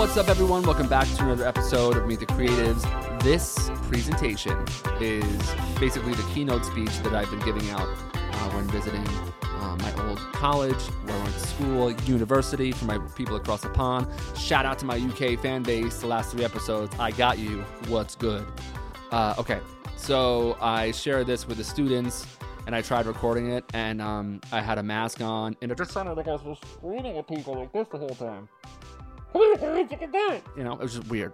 What's up, everyone? Welcome back to another episode of Meet the Creatives. This presentation is basically the keynote speech that I've been giving out uh, when visiting uh, my old college, where I went to school, university, for my people across the pond. Shout out to my UK fan base. The last three episodes, I got you. What's good? Uh, okay, so I shared this with the students and I tried recording it, and um, I had a mask on, and it just sounded like I was screaming at people like this the whole time. You know, it was just weird.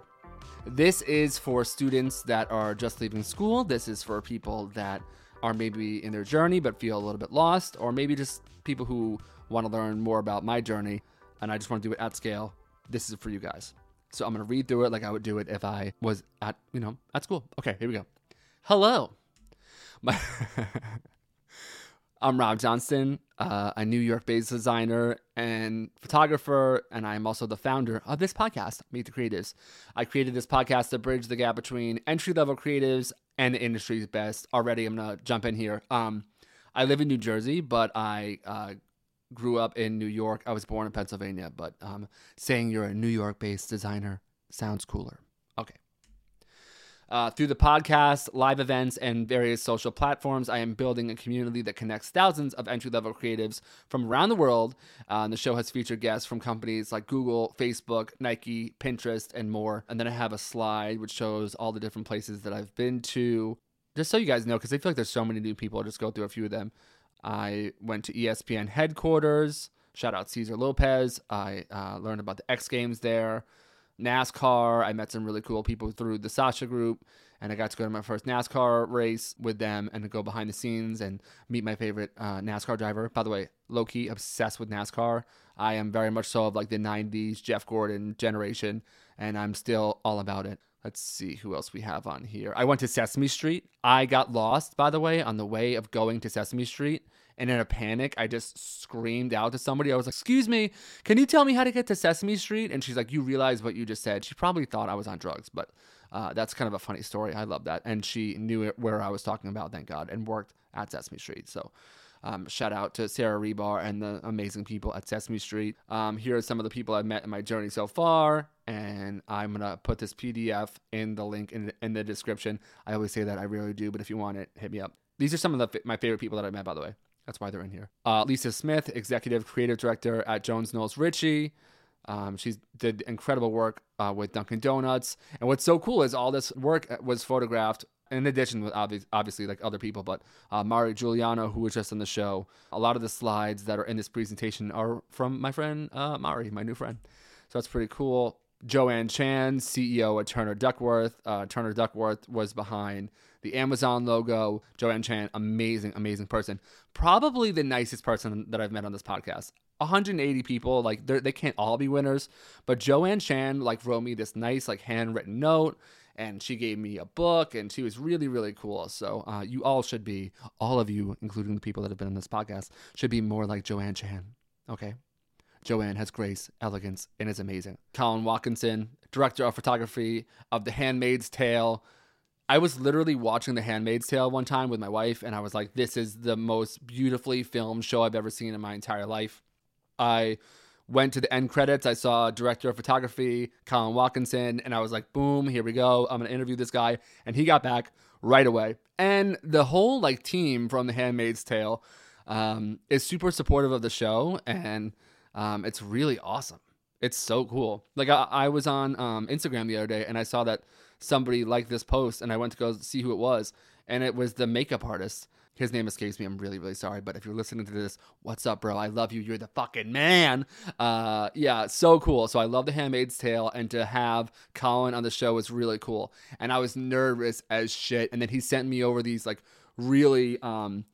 This is for students that are just leaving school. This is for people that are maybe in their journey but feel a little bit lost, or maybe just people who want to learn more about my journey and I just want to do it at scale. This is for you guys. So I'm going to read through it like I would do it if I was at, you know, at school. Okay, here we go. Hello. My I'm Rob Johnston, uh, a New York based designer and photographer, and I'm also the founder of this podcast, Meet the Creatives. I created this podcast to bridge the gap between entry level creatives and the industry's best. Already, I'm going to jump in here. Um, I live in New Jersey, but I uh, grew up in New York. I was born in Pennsylvania, but um, saying you're a New York based designer sounds cooler. Uh, through the podcast, live events, and various social platforms, I am building a community that connects thousands of entry level creatives from around the world. Uh, and the show has featured guests from companies like Google, Facebook, Nike, Pinterest, and more. And then I have a slide which shows all the different places that I've been to. Just so you guys know, because I feel like there's so many new people, I'll just go through a few of them. I went to ESPN headquarters. Shout out Cesar Lopez. I uh, learned about the X Games there. NASCAR. I met some really cool people through the Sasha group, and I got to go to my first NASCAR race with them and go behind the scenes and meet my favorite uh, NASCAR driver. By the way, low key obsessed with NASCAR. I am very much so of like the 90s Jeff Gordon generation, and I'm still all about it. Let's see who else we have on here. I went to Sesame Street. I got lost, by the way, on the way of going to Sesame Street. And in a panic, I just screamed out to somebody. I was like, Excuse me, can you tell me how to get to Sesame Street? And she's like, You realize what you just said. She probably thought I was on drugs, but uh, that's kind of a funny story. I love that. And she knew it, where I was talking about, thank God, and worked at Sesame Street. So um, shout out to Sarah Rebar and the amazing people at Sesame Street. Um, here are some of the people I've met in my journey so far, and I'm gonna put this PDF in the link in, in the description. I always say that I really do, but if you want it, hit me up. These are some of the, my favorite people that I met, by the way. That's why they're in here. Uh, Lisa Smith, executive creative director at Jones Knowles Ritchie. Um, she did incredible work uh, with Dunkin' Donuts. And what's so cool is all this work was photographed in addition with obvi- obviously like other people, but uh, Mari Giuliano, who was just on the show. A lot of the slides that are in this presentation are from my friend uh, Mari, my new friend. So that's pretty cool. Joanne Chan, CEO at Turner Duckworth. Uh, Turner Duckworth was behind the Amazon logo. Joanne Chan, amazing, amazing person. Probably the nicest person that I've met on this podcast. 180 people, like they can't all be winners, but Joanne Chan like wrote me this nice like handwritten note, and she gave me a book, and she was really really cool. So uh, you all should be, all of you, including the people that have been on this podcast, should be more like Joanne Chan. Okay. Joanne has grace, elegance, and is amazing. Colin Watkinson, director of photography of The Handmaid's Tale. I was literally watching The Handmaid's Tale one time with my wife, and I was like, this is the most beautifully filmed show I've ever seen in my entire life. I went to the end credits. I saw director of photography, Colin Watkinson, and I was like, boom, here we go. I'm going to interview this guy. And he got back right away. And the whole like team from The Handmaid's Tale um, is super supportive of the show. And um, it's really awesome. It's so cool. Like I, I was on um, Instagram the other day and I saw that somebody liked this post and I went to go see who it was. And it was the makeup artist. His name escapes me. I'm really, really sorry. But if you're listening to this, what's up, bro? I love you. You're the fucking man. Uh, yeah, so cool. So I love The Handmaid's Tale, and to have Colin on the show was really cool. And I was nervous as shit. And then he sent me over these like really um,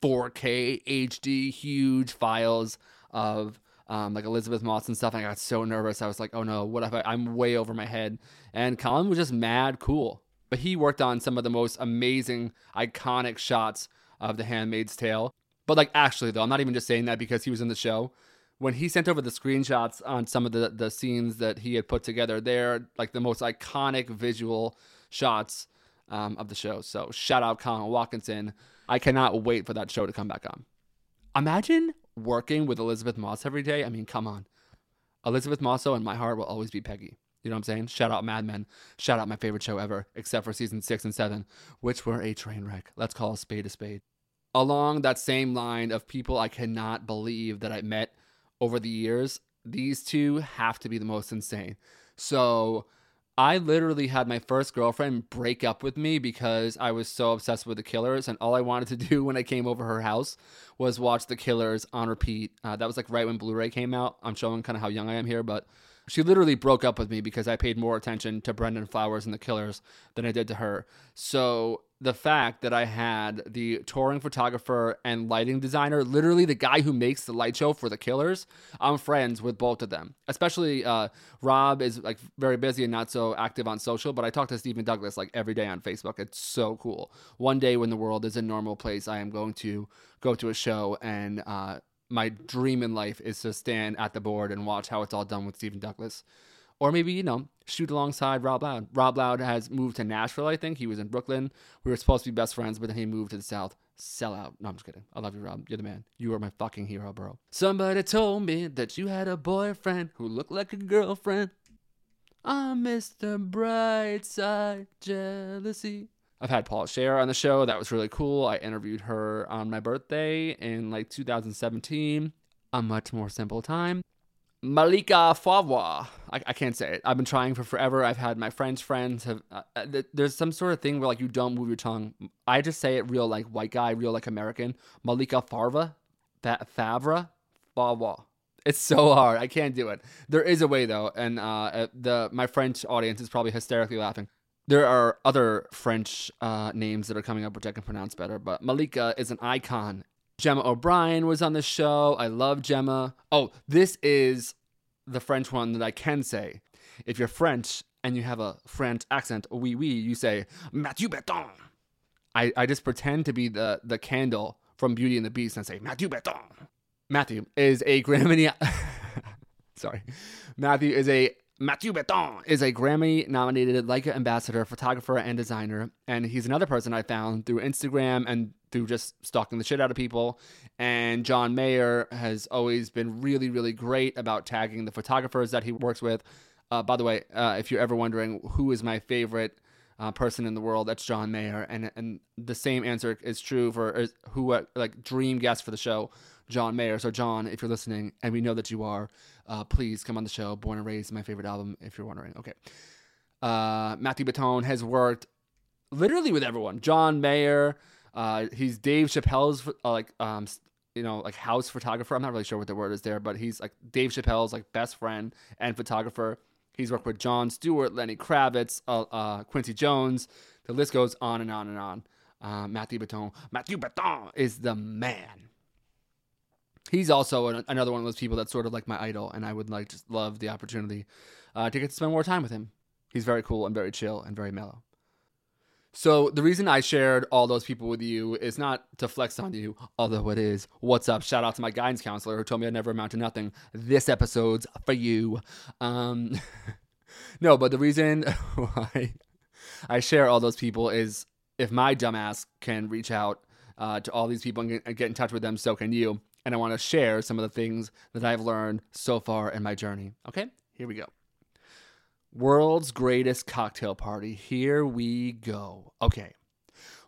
4K HD huge files of um, like Elisabeth Moss and stuff. And I got so nervous. I was like, oh no, what if I, I'm way over my head? And Colin was just mad cool. But he worked on some of the most amazing, iconic shots of The Handmaid's Tale. But like actually though, I'm not even just saying that because he was in the show. When he sent over the screenshots on some of the, the scenes that he had put together, they're like the most iconic visual shots um, of the show. So shout out Colin Watkinson. I cannot wait for that show to come back on. Imagine working with Elisabeth Moss every day. I mean, come on. Elisabeth Mosso and my heart will always be Peggy. You know what I'm saying? Shout out Mad Men. Shout out my favorite show ever, except for season six and seven, which were a train wreck. Let's call a spade a spade. Along that same line of people I cannot believe that I met over the years, these two have to be the most insane. So I literally had my first girlfriend break up with me because I was so obsessed with the Killers, and all I wanted to do when I came over her house was watch the Killers on repeat. Uh, that was like right when Blu-ray came out. I'm showing kind of how young I am here, but she literally broke up with me because I paid more attention to Brandon Flowers and the Killers than I did to her. So the fact that I had the touring photographer and lighting designer, literally the guy who makes the light show for the Killers, I'm friends with both of them. Especially uh, Rob is like very busy and not so active on social, but I talk to Stephen Douglas like every day on Facebook. It's so cool. One day when the world is a normal place, I am going to go to a show and uh, my dream in life is to stand at the board and watch how it's all done with Stephen Douglas. Or maybe, you know, shoot alongside Rob Loud. Rob Loud has moved to Nashville, I think. He was in Brooklyn. We were supposed to be best friends, but then he moved to the South. Sell out. No, I'm just kidding. I love you, Rob. You're the man. You are my fucking hero, bro. Somebody told me that you had a boyfriend who looked like a girlfriend. Ah, I'm Mr. Brightside Jealousy. I've had Paula Scher on the show. That was really cool. I interviewed her on my birthday in like 2017. A much more simple time. Malika Favre. I, I, can't say it. I've been trying for forever. I've had my French friends have. Uh, uh there's some sort of thing where like you don't move your tongue. I just say it real like white guy, real like American. Malika Favre, Fa- Favre, Favre. It's so hard. I can't do it. There is a way though, and uh, uh, the my French audience is probably hysterically laughing. There are other French uh, names that are coming up which I can pronounce better, but Malika is an icon Gemma O'Brien was on the show. I love Gemma. Oh, this is the French one that I can say. If you're French and you have a French accent, oui, oui, you say Mathieu Bitton. I, I just pretend to be the, the candle from Beauty and the Beast and say Mathieu Bitton. Matthew is a Grammy. Sorry. Matthew is a Mathieu Bitton is a Grammy nominated Leica ambassador, photographer, and designer. And he's another person I found through Instagram and through just stalking the shit out of people. And John Mayer has always been really, really great about tagging the photographers that he works with. Uh, by the way, uh, if you're ever wondering who is my favorite uh, person in the world, that's John Mayer. And and the same answer is true for who uh, like dream guest for the show, John Mayer. So John, if you're listening, and we know that you are, uh, please come on the show. Born and Raised, my favorite album. If you're wondering, okay. Uh, Matthew Bitton has worked literally with everyone. John Mayer. Uh, he's Dave Chappelle's uh, like um, you know like house photographer. I'm not really sure what the word is there, but he's like Dave Chappelle's like best friend and photographer. He's worked with Jon Stewart, Lenny Kravitz, uh, uh, Quincy Jones. The list goes on and on and on. Uh, Matthew Bitton. Matthew Bitton is the man. He's also an, another one of those people that's sort of like my idol, and I would like love the opportunity uh, to get to spend more time with him. He's very cool and very chill and very mellow. So the reason I shared all those people with you is not to flex on you, although it is. What's up? Shout out to my guidance counselor who told me I'd never amount to nothing. This episode's for you. Um, no, but the reason why I share all those people is if my dumbass can reach out uh, to all these people and get in touch with them, so can you. And I want to share some of the things that I've learned so far in my journey. Okay, here we go. World's greatest cocktail party. Here we go. Okay.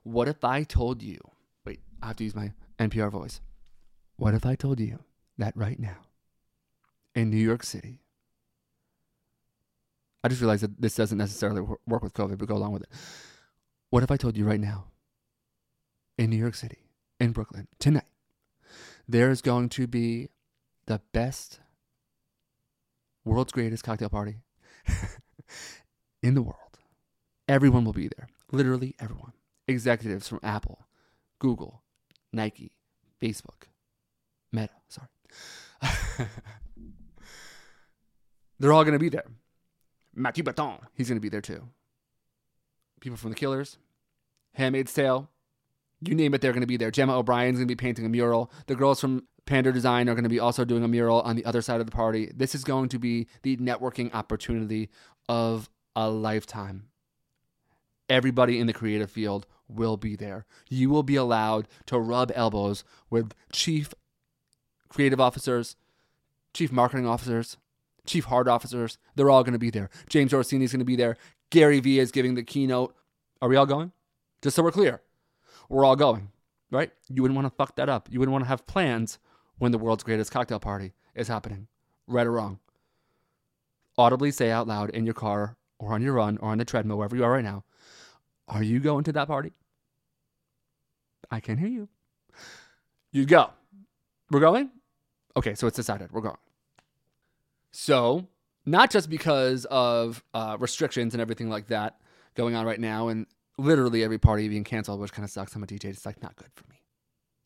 What if I told you? Wait, I have to use my NPR voice. What if I told you that right now in New York City? I just realized that this doesn't necessarily work with COVID, but go along with it. What if I told you right now in New York City, in Brooklyn, tonight, there is going to be the best, world's greatest cocktail party in the world. Everyone will be there. Literally everyone. Executives from Apple, Google, Nike, Facebook, Meta, sorry. They're all going to be there. Matthew Bitton, he's going to be there too. People from The Killers, Handmaid's Tale, you name it, they're going to be there. Gemma O'Brien's going to be painting a mural. The girls from Panda Design are going to be also doing a mural on the other side of the party. This is going to be the networking opportunity of a lifetime. Everybody in the creative field will be there. You will be allowed to rub elbows with chief creative officers, chief marketing officers, chief heart officers, they're all going to be there. James Orsini is going to be there. Gary Vee is giving the keynote. Are we all going? Just so we're clear, we're all going, right? You wouldn't want to fuck that up. You wouldn't want to have plans when the world's greatest cocktail party is happening, right or wrong. Audibly say out loud in your car or on your run or on the treadmill, wherever you are right now, are you going to that party? I can't hear you. You go. We're going? Okay, so it's decided. We're going. So, not just because of uh, restrictions and everything like that going on right now, and literally every party being canceled, which kind of sucks. I'm a DJ. It's like not good for me.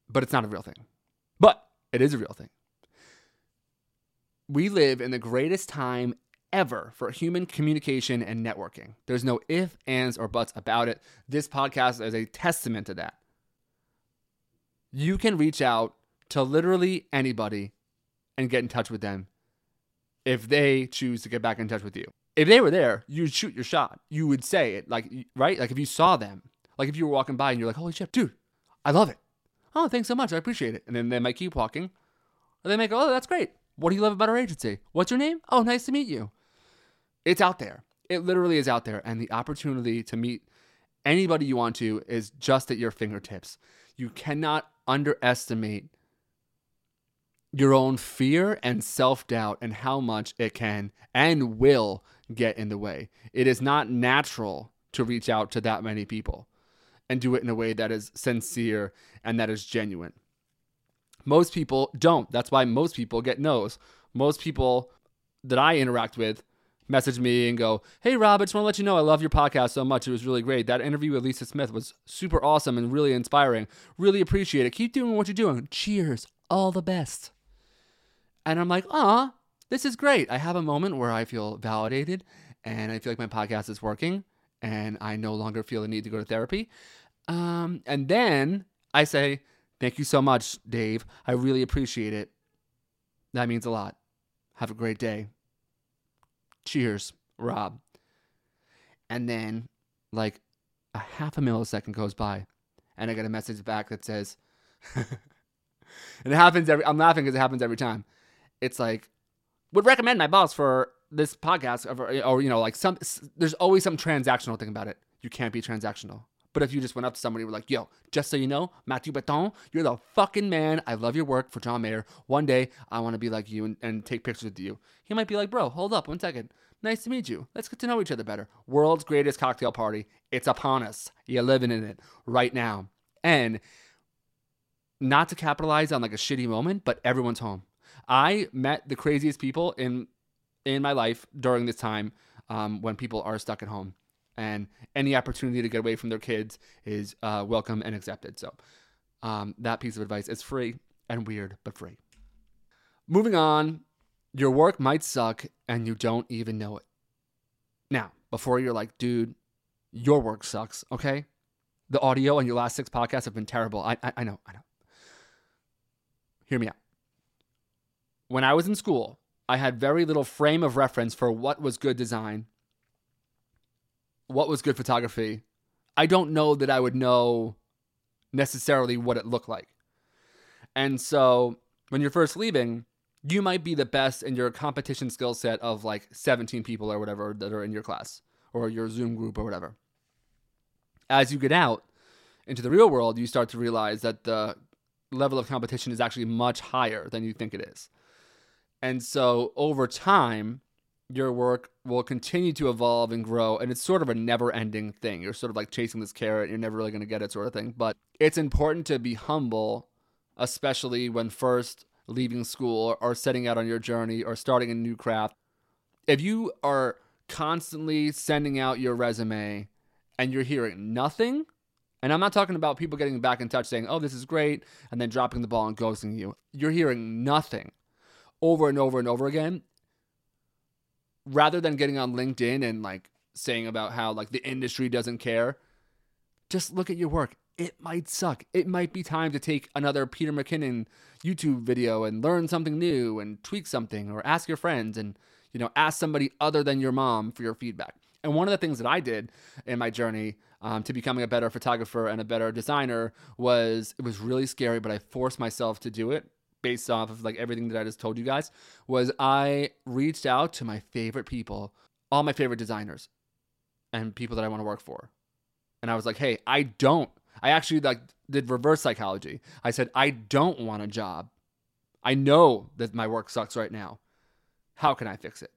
But it's not a real thing. But it is a real thing. We live in the greatest time ever for human communication and networking. There's no if, ands, or buts about it. This podcast is a testament to that. You can reach out to literally anybody and get in touch with them if they choose to get back in touch with you. If they were there, you'd shoot your shot. You would say it, like, right? Like if you saw them, like if you were walking by and you're like, holy shit, dude, I love it. Oh, thanks so much. I appreciate it. And then they might keep walking. Or they might go, oh, that's great. What do you love about our agency? What's your name? Oh, nice to meet you. It's out there. It literally is out there. And the opportunity to meet anybody you want to is just at your fingertips. You cannot underestimate your own fear and self doubt and how much it can and will get in the way. It is not natural to reach out to that many people and do it in a way that is sincere and that is genuine. Most people don't. That's why most people get no's. Most people that I interact with message me and go, Hey, Rob, I just want to let you know I love your podcast so much. It was really great. That interview with Lisa Smith was super awesome and really inspiring. Really appreciate it. Keep doing what you're doing. Cheers. All the best. And I'm like, ah, this is great. I have a moment where I feel validated and I feel like my podcast is working and I no longer feel the need to go to therapy. Um, and then I say, Thank you so much, Dave. I really appreciate it. That means a lot. Have a great day. Cheers, Rob. And then, like, a half a millisecond goes by, and I get a message back that says, and it happens every, I'm laughing because it happens every time. It's like, would recommend my boss for this podcast, or, or, you know, like some, there's always some transactional thing about it. You can't be transactional. But if you just went up to somebody and were like, yo, just so you know, Matthew Bitton, you're the fucking man. I love your work for John Mayer. One day, I want to be like you and, and take pictures with you. He might be like, bro, hold up one second. Nice to meet you. Let's get to know each other better. World's greatest cocktail party. It's upon us. You're living in it right now. And not to capitalize on like a shitty moment, but everyone's home. I met the craziest people in in my life during this time um, when people are stuck at home and any opportunity to get away from their kids is uh, welcome and accepted. So um, that piece of advice is free and weird, but free. Moving on, your work might suck and you don't even know it. Now, before you're like, dude, your work sucks, okay? The audio on your last six podcasts have been terrible. I, I, I know, I know. Hear me out. When I was in school, I had very little frame of reference for what was good design what was good photography, I don't know that I would know necessarily what it looked like. And so when you're first leaving, you might be the best in your competition skill set of like 17 people or whatever that are in your class or your Zoom group or whatever. As you get out into the real world, you start to realize that the level of competition is actually much higher than you think it is. And so over time, your work will continue to evolve and grow and it's sort of a never ending thing you're sort of like chasing this carrot you're never really going to get it sort of thing but it's important to be humble especially when first leaving school or setting out on your journey or starting a new craft if you are constantly sending out your resume and you're hearing nothing and I'm not talking about people getting back in touch saying, oh, this is great, and then dropping the ball and ghosting you. You're hearing nothing over and over and over again rather than getting on LinkedIn and like saying about how like the industry doesn't care, just look at your work. It might suck. It might be time to take another Peter McKinnon YouTube video and learn something new and tweak something or ask your friends and you know ask somebody other than your mom for your feedback. And one of the things that I did in my journey um, to becoming a better photographer and a better designer was it was really scary, but I forced myself to do it based off of like everything that I just told you guys was I reached out to my favorite people, all my favorite designers and people that I want to work for. And I was like, "Hey, I don't I actually like did reverse psychology. I said, "I don't want a job. I know that my work sucks right now. How can I fix it?"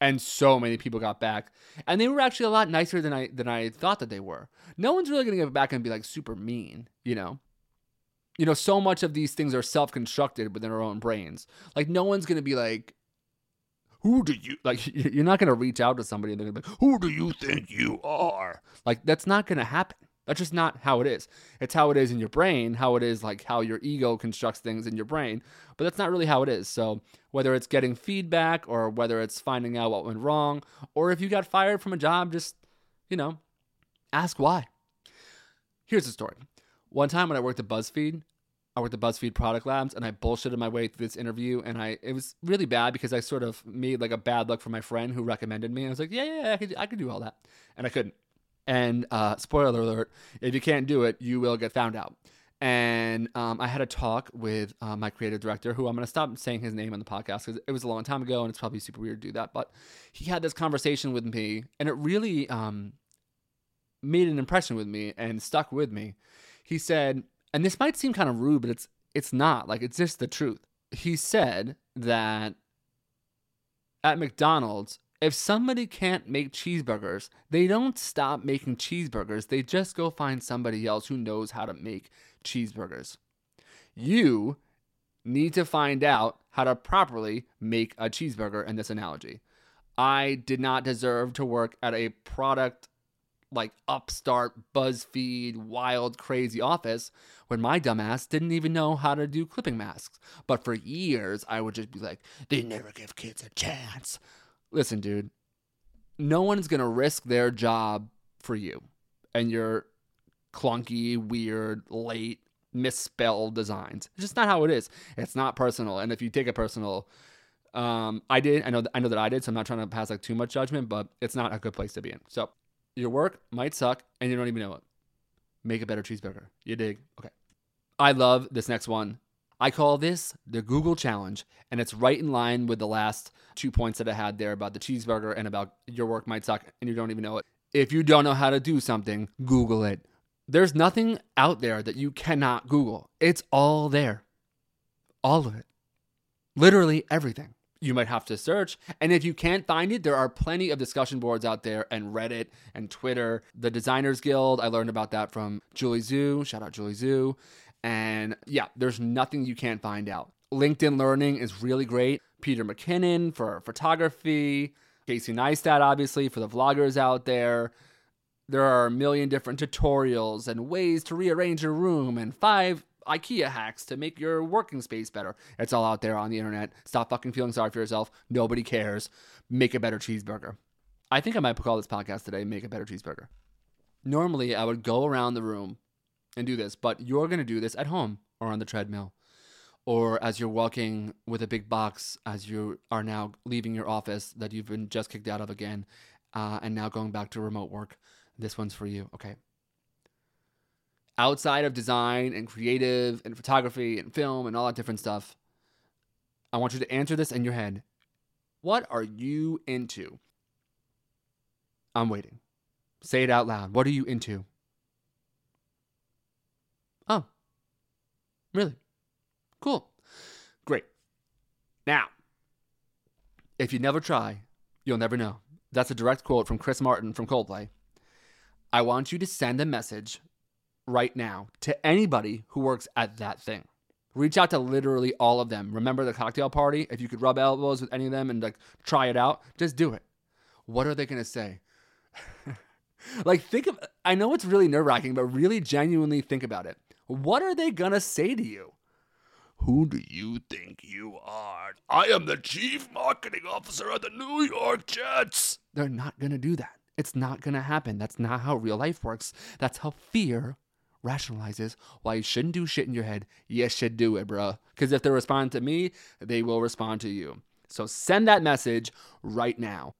And so many people got back, and they were actually a lot nicer than I than I thought that they were. No one's really gonna get back and be like super mean, you know you know, so much of these things are self constructed within our own brains. Like, no one's going to be like, who do you, like, you're not going to reach out to somebody and they're going to be like, who do you think you are? Like, that's not going to happen. That's just not how it is. It's how it is in your brain, how it is like how your ego constructs things in your brain, but that's not really how it is. So, whether it's getting feedback or whether it's finding out what went wrong, or if you got fired from a job, just, you know, ask why. Here's the story. One time when I worked at BuzzFeed, I worked at BuzzFeed Product Labs, and I bullshitted my way through this interview, and I it was really bad because I sort of made like a bad look for my friend who recommended me. I was like, yeah, yeah, I could, I could do all that, and I couldn't. And uh, spoiler alert: if you can't do it, you will get found out. And um, I had a talk with uh, my creative director, who I'm going to stop saying his name on the podcast because it was a long time ago, and it's probably super weird to do that. But he had this conversation with me, and it really um, made an impression with me and stuck with me he said, and this might seem kind of rude, but it's it's not. Like it's just the truth. He said that at McDonald's, if somebody can't make cheeseburgers, they don't stop making cheeseburgers. They just go find somebody else who knows how to make cheeseburgers. You need to find out how to properly make a cheeseburger in this analogy. I did not deserve to work at a product like upstart BuzzFeed wild crazy office when my dumbass didn't even know how to do clipping masks. But for years I would just be like, they never give kids a chance. Listen, dude, no one's gonna risk their job for you and your clunky, weird, late, misspelled designs. It's just not how it is. It's not personal. And if you take it personal, um, I did. I know. That, I know that I did. So I'm not trying to pass like too much judgment, but it's not a good place to be in. So your work might suck and you don't even know it. Make a better cheeseburger. You dig? Okay. I love this next one. I call this the Google challenge, and it's right in line with the last two points that I had there about the cheeseburger and about your work might suck and you don't even know it. If you don't know how to do something, Google it. There's nothing out there that you cannot Google. It's all there. All of it. Literally everything you might have to search. And if you can't find it, there are plenty of discussion boards out there and Reddit and Twitter. The Designers Guild, I learned about that from Julie Zhuo. Shout out Julie Zhuo. And yeah, there's nothing you can't find out. LinkedIn Learning is really great. Peter McKinnon for photography, Casey Neistat, obviously, for the vloggers out there. There are a million different tutorials and ways to rearrange your room and five IKEA hacks to make your working space better. It's all out there on the internet. Stop fucking feeling sorry for yourself. Nobody cares. Make a better cheeseburger. I think I might call this podcast today Make a Better Cheeseburger. Normally, I would go around the room and do this, but you're going to do this at home or on the treadmill or as you're walking with a big box as you are now leaving your office that you've been just kicked out of again uh, and now going back to remote work. This one's for you. Okay outside of design and creative and photography and film and all that different stuff, I want you to answer this in your head. What are you into? I'm waiting. Say it out loud. What are you into? Oh, really? Cool. Great. Now, if you never try, you'll never know. That's a direct quote from Chris Martin from Coldplay. I want you to send a message right now to anybody who works at that thing. Reach out to literally all of them. Remember the cocktail party? If you could rub elbows with any of them and like try it out, just do it. What are they going to say? like think of I know it's really nerve-wracking, but really genuinely think about it. What are they going to say to you? Who do you think you are? I am the chief marketing officer of the New York Jets. They're not going to do that. It's not going to happen. That's not how real life works. That's how fear rationalizes why you shouldn't do shit in your head. You should do it, bro. Because if they respond to me, they will respond to you. So send that message right now.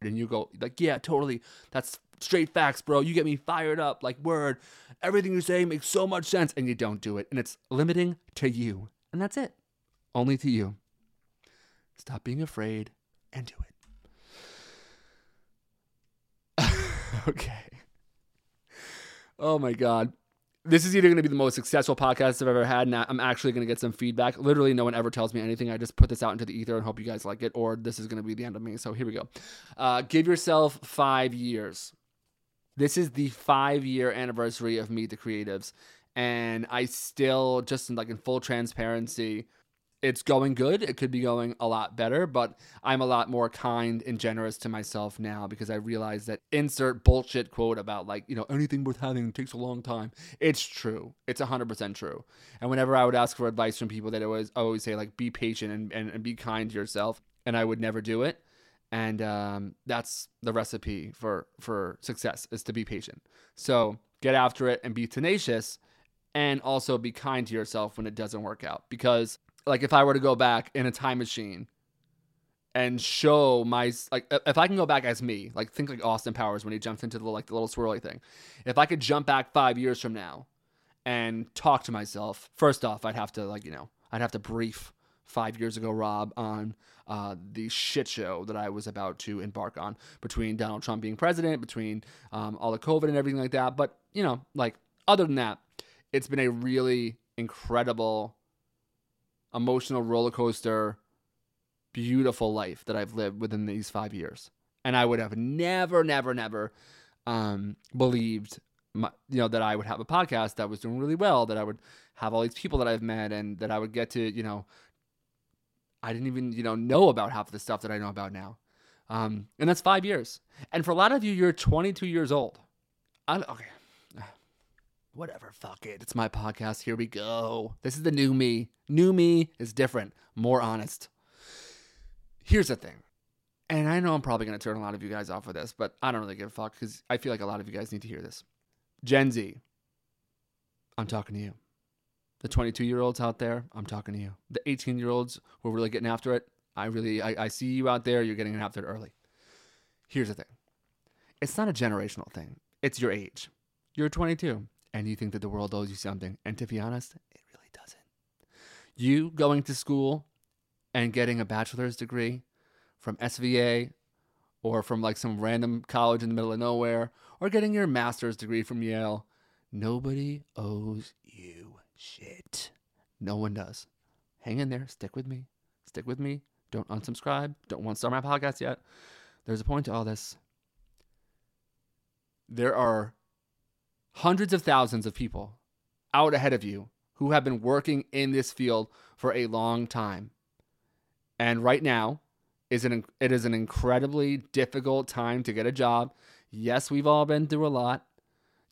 And you go, like, yeah, totally. That's straight facts, bro. You get me fired up. Like, word. Everything you say makes so much sense. And you don't do it. And it's limiting to you. And that's it. only to you. Stop being afraid and do it. okay. Oh my God. This is either going to be the most successful podcast I've ever had, and I'm actually going to get some feedback. Literally, no one ever tells me anything. I just put this out into the ether and hope you guys like it, or this is going to be the end of me. So here we go. Uh, give yourself five years. This is the five year anniversary of Meet the Creatives, and I still, just in, like in full transparency, it's going good. It could be going a lot better, but I'm a lot more kind and generous to myself now because I realize that insert bullshit quote about like, you know, anything worth having takes a long time. It's true. It's 100% true. And whenever I would ask for advice from people, that always always say like be patient and, and, and be kind to yourself, and I would never do it. And um, that's the recipe for for success is to be patient. So get after it and be tenacious and also be kind to yourself when it doesn't work out because like if I were to go back in a time machine and show my like if I can go back as me, like think like Austin Powers when he jumps into the like the little swirly thing. If I could jump back 5 years from now and talk to myself, first off, I'd have to like, you know, I'd have to brief 5 years ago Rob on uh, the shit show that I was about to embark on between Donald Trump being president, between um, all the COVID and everything like that. But, you know, like other than that, it's been a really incredible emotional roller coaster, beautiful life that I've lived within these five years. And I would have never, never, never um, believed, my, you know, that I would have a podcast that was doing really well, that I would have all these people that I've met, and that I would get to, you know, I didn't even, you know, know about half of the stuff that I know about now. Um, and that's five years. And for a lot of you, you're 22 years old. I, okay, whatever, fuck it. It's my podcast. Here we go. This is the new me. New me is different, more honest. Here's the thing. And I know I'm probably going to turn a lot of you guys off with this, but I don't really give a fuck because I feel like a lot of you guys need to hear this. Gen Z, I'm talking to you. The 22 year olds out there, I'm talking to you. The 18 year olds who are really getting after it, I really, I, I see you out there. You're getting after it early. Here's the thing it's not a generational thing, it's your age. You're 22 and you think that the world owes you something. And to be honest, it really doesn't. You going to school and getting a bachelor's degree from SVA or from like some random college in the middle of nowhere or getting your master's degree from Yale, nobody owes you shit. No one does. Hang in there. Stick with me. Stick with me. Don't unsubscribe. Don't want to start my podcast yet. There's a point to all this. There are hundreds of thousands of people out ahead of you who have been working in this field for a long time. And right now is an it is an incredibly difficult time to get a job. Yes, we've all been through a lot.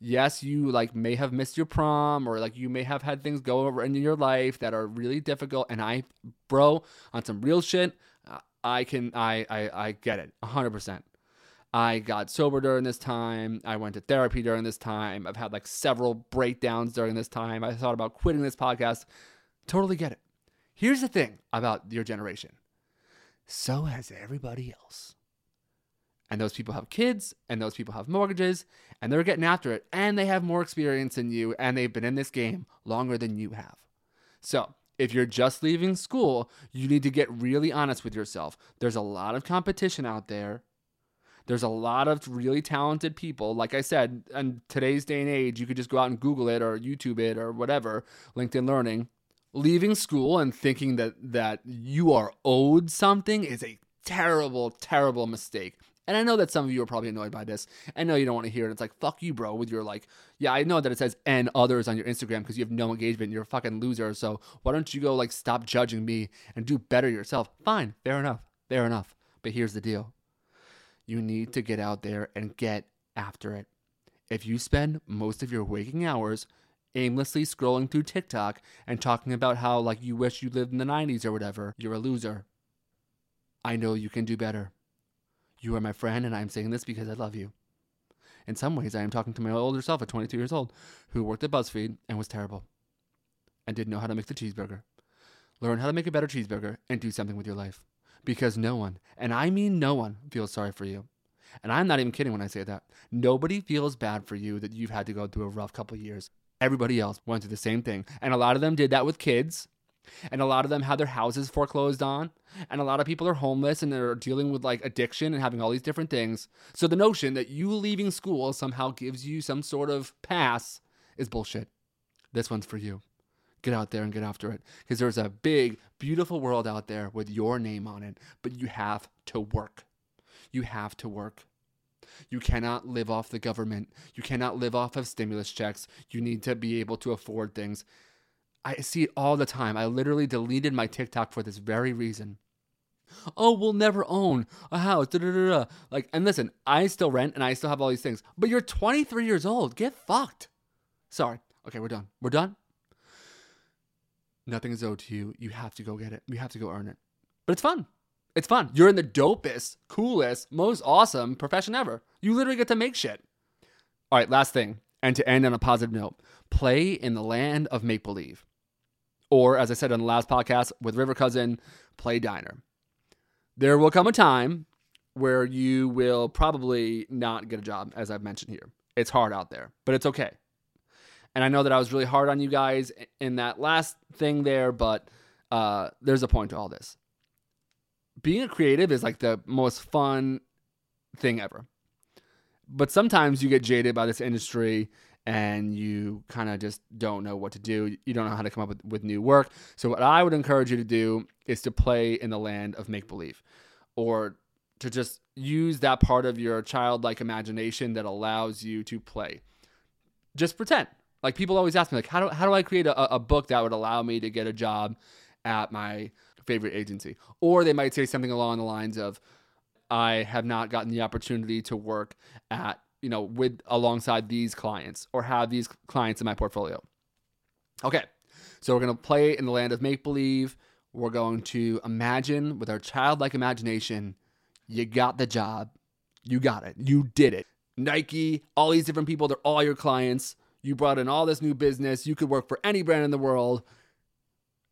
Yes, you like may have missed your prom or like you may have had things go over in your life that are really difficult and I bro on some real shit, I can I I I get it 100%. I got sober during this time. I went to therapy during this time. I've had like several breakdowns during this time. I thought about quitting this podcast. Totally get it. Here's the thing about your generation so has everybody else. And those people have kids, and those people have mortgages, and they're getting after it, and they have more experience than you, and they've been in this game longer than you have. So, if you're just leaving school, you need to get really honest with yourself. There's a lot of competition out there there's a lot of really talented people. Like I said, in today's day and age, you could just go out and Google it or YouTube it or whatever, LinkedIn Learning. Leaving school and thinking that that you are owed something is a terrible, terrible mistake. And I know that some of you are probably annoyed by this. I know you don't want to hear it. It's like, fuck you, bro, with your like, yeah, I know that it says and others on your Instagram because you have no engagement. You're a fucking loser. So why don't you go like stop judging me and do better yourself? Fine, fair enough. Fair enough. But here's the deal you need to get out there and get after it. If you spend most of your waking hours aimlessly scrolling through TikTok and talking about how like you wish you lived in the 90s or whatever, you're a loser. I know you can do better. You are my friend and I am saying this because I love you. In some ways, I am talking to my older self at 22 years old who worked at BuzzFeed and was terrible and didn't know how to make the cheeseburger. Learn how to make a better cheeseburger and do something with your life because no one, and I mean no one, feels sorry for you. And I'm not even kidding when I say that. Nobody feels bad for you that you've had to go through a rough couple years. Everybody else went through the same thing. And a lot of them did that with kids. And a lot of them had their houses foreclosed on. And a lot of people are homeless and they're dealing with like addiction and having all these different things. So the notion that you leaving school somehow gives you some sort of pass is bullshit. This one's for you. Get out there and get after it. Because there's a big, beautiful world out there with your name on it, but you have to work. You have to work. You cannot live off the government. You cannot live off of stimulus checks. You need to be able to afford things. I see it all the time. I literally deleted my TikTok for this very reason. Oh, we'll never own a house. Da, da, da, like, and listen, I still rent and I still have all these things, but you're 23 years old. Get fucked. Sorry. Okay, we're done. We're done. Nothing is owed to you. You have to go get it. You have to go earn it. But it's fun. It's fun. You're in the dopest, coolest, most awesome profession ever. You literally get to make shit. All right, last thing. And to end on a positive note, play in the land of make believe. Or, as I said on the last podcast with River Cousin, play diner. There will come a time where you will probably not get a job, as I've mentioned here. It's hard out there, but it's okay. And I know that I was really hard on you guys in that last thing there, but uh, there's a point to all this. Being a creative is like the most fun thing ever. But sometimes you get jaded by this industry and you kind of just don't know what to do. You don't know how to come up with, with new work. So, what I would encourage you to do is to play in the land of make believe or to just use that part of your childlike imagination that allows you to play. Just pretend. Like people always ask me, like, how do how do I create a, a book that would allow me to get a job at my favorite agency? Or they might say something along the lines of, I have not gotten the opportunity to work at you know with alongside these clients or have these clients in my portfolio. Okay, so we're gonna play in the land of make believe. We're going to imagine with our childlike imagination. You got the job. You got it. You did it. Nike, all these different people, they're all your clients you brought in all this new business. You could work for any brand in the world.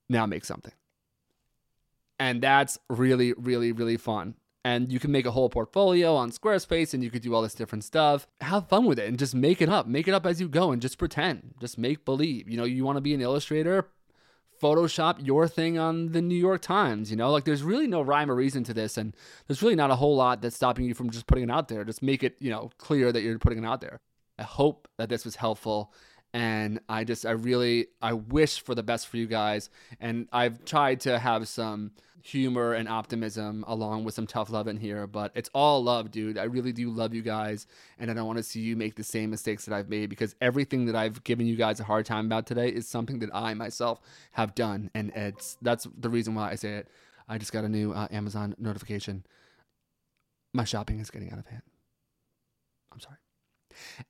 Now make something. And that's really, really, really fun. And you can make a whole portfolio on Squarespace and you could do all this different stuff. Have fun with it and just make it up. Make it up as you go and just pretend. Just make believe. You know, you want to be an illustrator, Photoshop your thing on the New York Times. You know, like there's really no rhyme or reason to this. And there's really not a whole lot that's stopping you from just putting it out there. Just make it, you know, clear that you're putting it out there. I hope that this was helpful. And I just, I really, I wish for the best for you guys. And I've tried to have some humor and optimism along with some tough love in here, but it's all love, dude. I really do love you guys. And I don't want to see you make the same mistakes that I've made because everything that I've given you guys a hard time about today is something that I myself have done. And it's, that's the reason why I say it. I just got a new uh, Amazon notification. My shopping is getting out of hand. I'm sorry.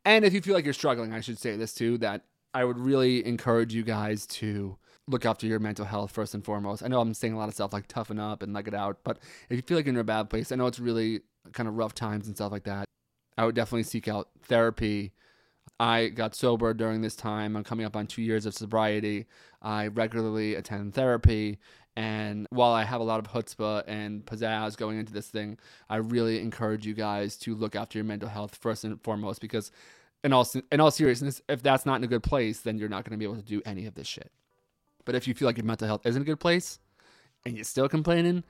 And if you feel like you're struggling, I should say this too that I would really encourage you guys to look after your mental health first and foremost. I know I'm saying a lot of stuff like toughen up and let it out, but if you feel like you're in a bad place, I know it's really kind of rough times and stuff like that. I would definitely seek out therapy. I got sober during this time. I'm coming up on two years of sobriety. I regularly attend therapy. And while I have a lot of chutzpah and pizzazz going into this thing, I really encourage you guys to look after your mental health first and foremost because, in all in all seriousness, if that's not in a good place, then you're not going to be able to do any of this shit. But if you feel like your mental health isn't a good place and you're still complaining,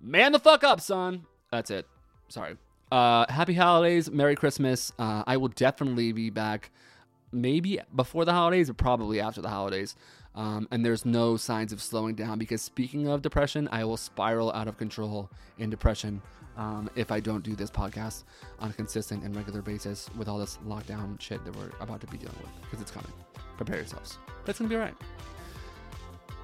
man the fuck up, son. That's it. Sorry. Uh, happy holidays, Merry Christmas. Uh, I will definitely be back, maybe before the holidays or probably after the holidays. Um, and there's no signs of slowing down because speaking of depression, I will spiral out of control in depression um, if I don't do this podcast on a consistent and regular basis with all this lockdown shit that we're about to be dealing with because it's coming. Prepare yourselves. That's gonna be all right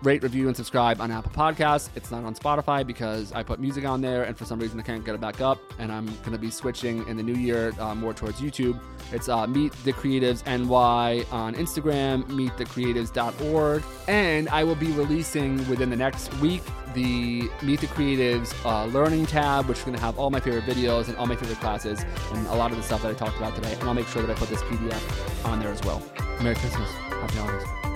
rate, review, and subscribe on Apple Podcasts. It's not on Spotify because I put music on there, and for some reason I can't get it back up. And I'm going to be switching in the new year uh, more towards YouTube. It's uh, Meet the Creatives NY on Instagram, meetthecreatives.org, and I will be releasing within the next week the Meet the Creatives uh, learning tab, which is going to have all my favorite videos and all my favorite classes and a lot of the stuff that I talked about today. And I'll make sure that I put this PDF on there as well. Merry Christmas. Happy holidays.